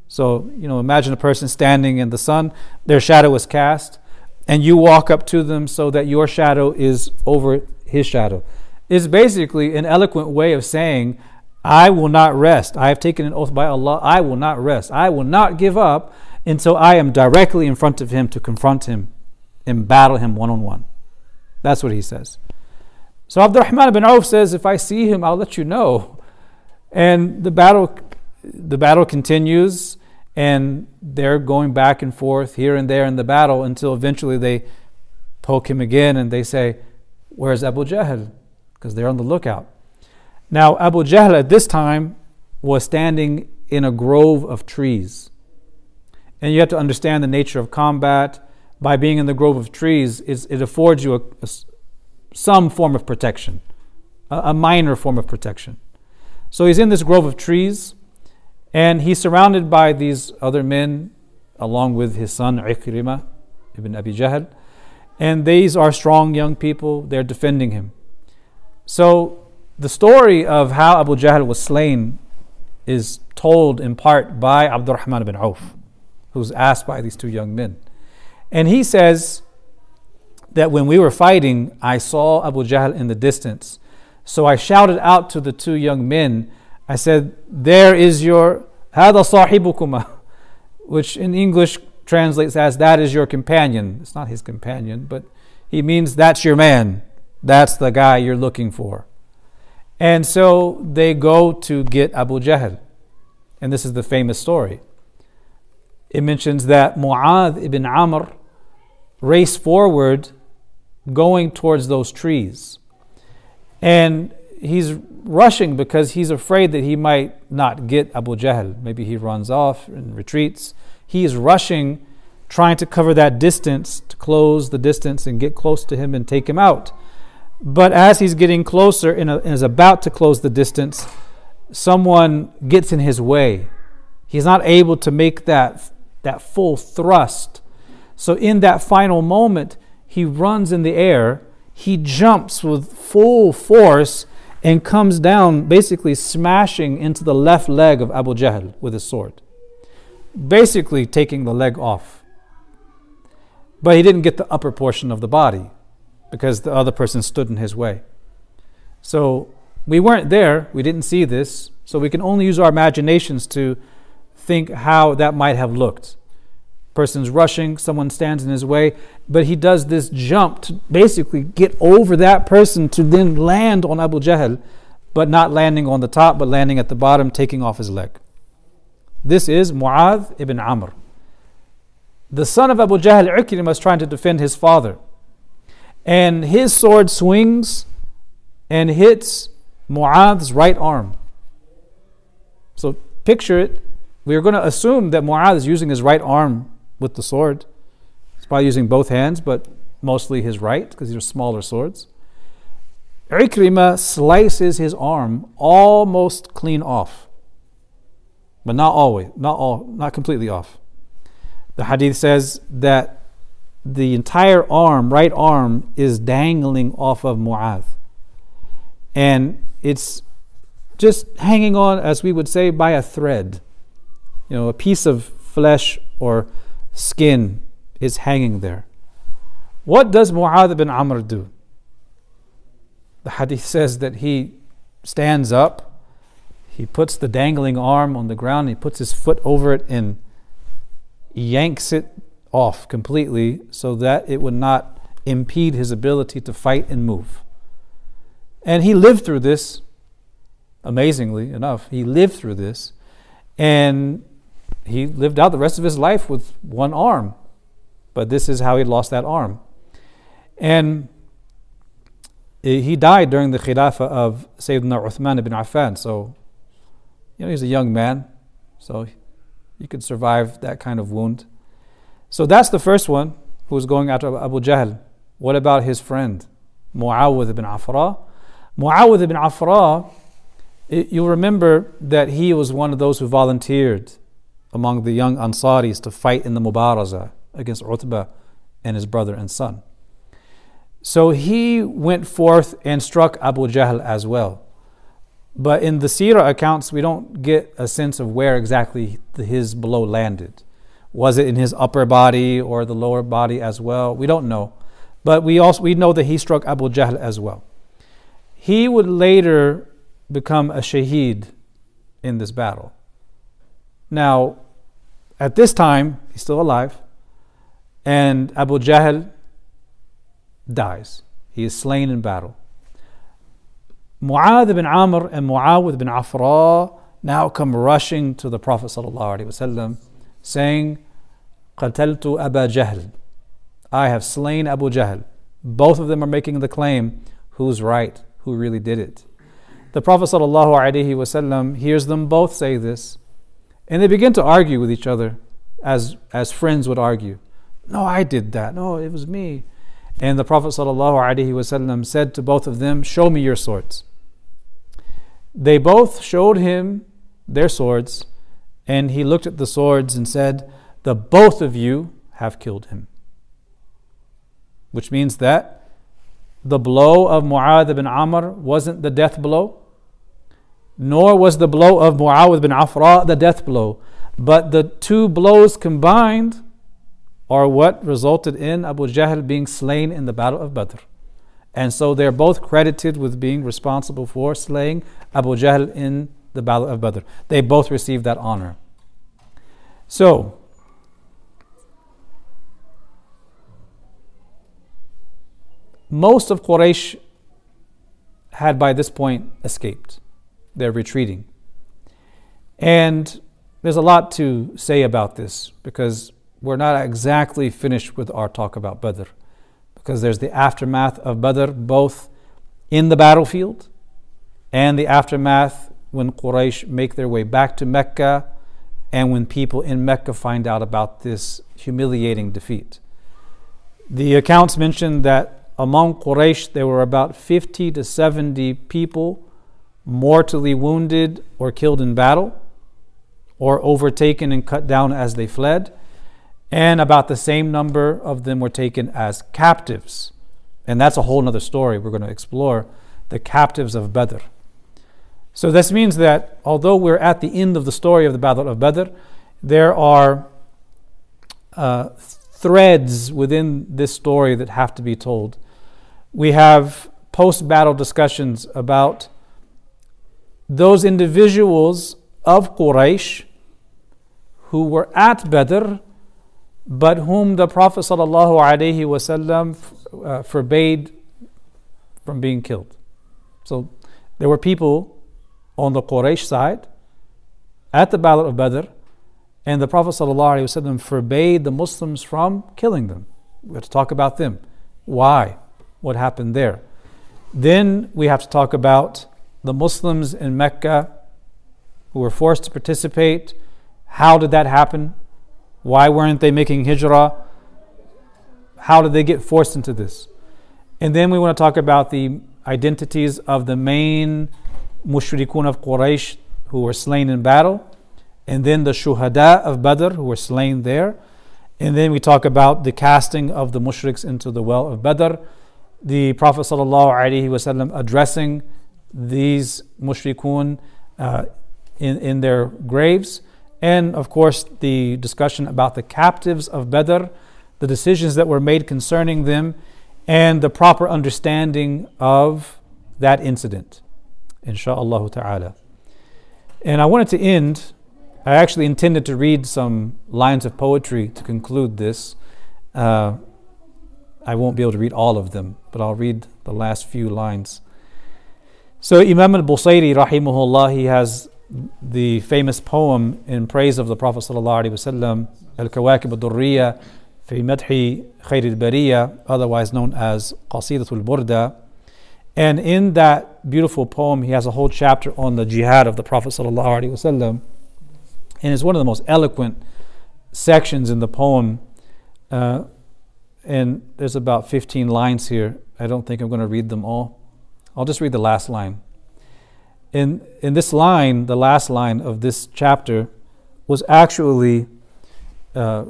So, you know, imagine a person standing in the sun, their shadow is cast and you walk up to them so that your shadow is over his shadow. It's basically an eloquent way of saying, I will not rest. I have taken an oath by Allah. I will not rest. I will not give up until I am directly in front of him to confront him and battle him one on one. That's what he says. So Abdurrahman ibn Auf says, If I see him, I'll let you know. And the battle, the battle continues and they're going back and forth here and there in the battle until eventually they poke him again and they say, Where's Abu Jahl? Because they're on the lookout. Now, Abu Jahl at this time was standing in a grove of trees. And you have to understand the nature of combat. By being in the grove of trees, it affords you a, a, some form of protection, a, a minor form of protection. So he's in this grove of trees and he's surrounded by these other men, along with his son Ikrimah ibn Abi Jahl. And these are strong young people, they're defending him. So the story of how Abu Jahl was slain is told in part by Abdurrahman ibn Auf, who's asked by these two young men. And he says that when we were fighting, I saw Abu Jahl in the distance. So I shouted out to the two young men, I said, There is your Hada sahibukuma, which in English translates as that is your companion. It's not his companion, but he means that's your man. That's the guy you're looking for. And so they go to get Abu Jahl. And this is the famous story. It mentions that Mu'adh ibn Amr raced forward going towards those trees. And he's rushing because he's afraid that he might not get Abu Jahl. Maybe he runs off and retreats. He is rushing, trying to cover that distance, to close the distance and get close to him and take him out. But as he's getting closer and uh, is about to close the distance, someone gets in his way. He's not able to make that, that full thrust. So, in that final moment, he runs in the air, he jumps with full force and comes down, basically smashing into the left leg of Abu Jahl with his sword, basically taking the leg off. But he didn't get the upper portion of the body because the other person stood in his way. So we weren't there, we didn't see this, so we can only use our imaginations to think how that might have looked. Person's rushing, someone stands in his way, but he does this jump to basically get over that person to then land on Abu Jahl, but not landing on the top, but landing at the bottom, taking off his leg. This is Mu'adh ibn Amr. The son of Abu Jahl, Ikrimah, is trying to defend his father and his sword swings and hits Mu'adh's right arm. So picture it. We are going to assume that Mu'adh is using his right arm with the sword. He's probably using both hands, but mostly his right because these are smaller swords. Ikrimah slices his arm almost clean off, but not always, not all, not completely off. The hadith says that the entire arm, right arm, is dangling off of Mu'adh. And it's just hanging on, as we would say, by a thread. You know, a piece of flesh or skin is hanging there. What does Mu'adh bin Amr do? The hadith says that he stands up, he puts the dangling arm on the ground, he puts his foot over it and yanks it off completely so that it would not impede his ability to fight and move. And he lived through this, amazingly enough. He lived through this, and he lived out the rest of his life with one arm. But this is how he lost that arm. And he died during the Khilafah of Sayyidina Uthman ibn Affan. So, you know, he's a young man, so he could survive that kind of wound. So that's the first one who was going after Abu Jahl. What about his friend, Muawwidh ibn Afra? Muawwidh ibn Afra, you'll remember that he was one of those who volunteered among the young Ansaris to fight in the Mubaraza against Utbah and his brother and son. So he went forth and struck Abu Jahl as well. But in the Sirah accounts, we don't get a sense of where exactly his blow landed. Was it in his upper body or the lower body as well? We don't know. But we also we know that he struck Abu Jahl as well. He would later become a shaheed in this battle. Now, at this time, he's still alive, and Abu Jahl dies. He is slain in battle. Mu'adh ibn Amr and Muawwidh ibn Afra now come rushing to the Prophet ﷺ, saying, قتلت أبا جهل I have slain Abu Jahl. Both of them are making the claim who's right, who really did it. The Prophet ﷺ hears them both say this, and they begin to argue with each other as, as friends would argue. No, I did that. No, it was me. And the Prophet ﷺ said to both of them, Show me your swords. They both showed him their swords, and he looked at the swords and said, the both of you have killed him. Which means that the blow of Mu'adh ibn Amr wasn't the death blow, nor was the blow of Muawiyah bin Afra the death blow, but the two blows combined are what resulted in Abu Jahl being slain in the Battle of Badr. And so they're both credited with being responsible for slaying Abu Jahl in the Battle of Badr. They both received that honor. So, most of Quraysh had by this point escaped. They're retreating. And there's a lot to say about this because we're not exactly finished with our talk about Badr. Because there's the aftermath of Badr, both in the battlefield and the aftermath when Quraysh make their way back to Mecca and when people in Mecca find out about this humiliating defeat. The accounts mention that among Quraysh there were about 50 to 70 people mortally wounded or killed in battle, or overtaken and cut down as they fled, and about the same number of them were taken as captives. And that's a whole other story we're going to explore the captives of Badr. So this means that although we're at the end of the story of the Battle of Badr, there are uh, threads within this story that have to be told. We have post battle discussions about those individuals of Quraysh who were at Badr but whom the Prophet ﷺ uh, forbade from being killed. So there were people on the Quraysh side at the Battle of Badr, and the Prophet ﷺ forbade the Muslims from killing them. We have to talk about them. Why? What happened there? Then we have to talk about the Muslims in Mecca who were forced to participate. How did that happen? Why weren't they making hijrah? How did they get forced into this? And then we want to talk about the identities of the main mushrikun of Quraysh who were slain in battle, and then the shuhada of Badr who were slain there. And then we talk about the casting of the mushriks into the well of Badr, the Prophet ﷺ addressing these mushrikun uh, in, in their graves, and of course the discussion about the captives of Badr, the decisions that were made concerning them, and the proper understanding of that incident, insha'Allah ta'ala. And I wanted to end, I actually intended to read some lines of poetry to conclude this. Uh, I won't be able to read all of them, but I'll read the last few lines. So Imam al-Busayri rahimahullah, he has the famous poem in praise of the Prophet sallallahu alaihi wasallam, Al-Kawakib al-Durriya fi madhi khayr al-bariya, otherwise known as Qasidatul Burda. And in that beautiful poem, he has a whole chapter on the jihad of the Prophet sallallahu alaihi wasallam. And it's one of the most eloquent sections in the poem. Uh, and there's about 15 lines here. I don't think I'm going to read them all. I'll just read the last line. In, in this line, the last line of this chapter, was actually uh,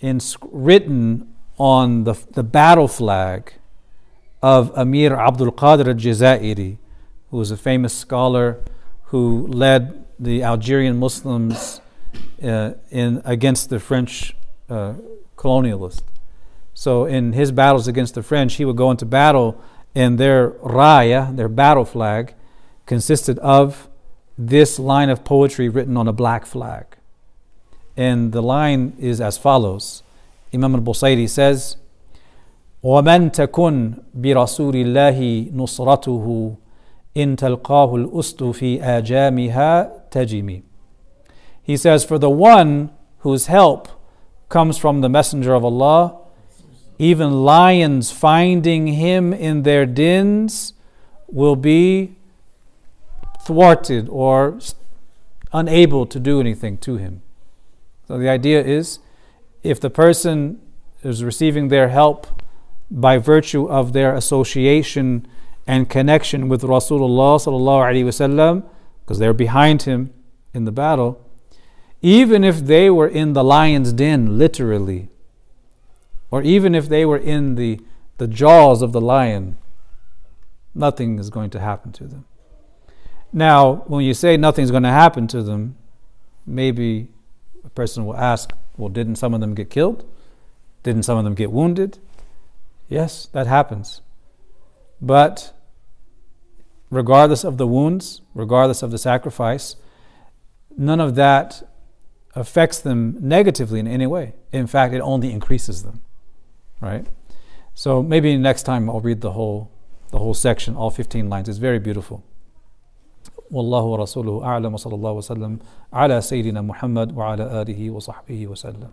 in, written on the, the battle flag of Amir Abdul Qadir Jazairi, who was a famous scholar who led the Algerian Muslims uh, in, against the French uh, colonialists. So, in his battles against the French, he would go into battle and their raya, their battle flag, consisted of this line of poetry written on a black flag. And the line is as follows Imam al Busayri says, ومن تكن برسول الله نصرته إن تلقاه الأسد في آجامها تجمي. He says, For the one whose help comes from the Messenger of Allah, even lions finding him in their dens will be thwarted or unable to do anything to him. So the idea is if the person is receiving their help by virtue of their association and connection with Rasulullah because they're behind him in the battle, even if they were in the lion's den, literally, or even if they were in the, the jaws of the lion, nothing is going to happen to them. Now, when you say nothing's going to happen to them, maybe a person will ask, well, didn't some of them get killed? Didn't some of them get wounded? Yes, that happens. But regardless of the wounds, regardless of the sacrifice, none of that affects them negatively in any way. In fact, it only increases them Right? So maybe next time I'll read the whole the whole section, all 15 lines. It's very beautiful. والله ورسوله أعلم وصلى الله وسلم على سيدنا محمد وعلى آله وصحبه وسلم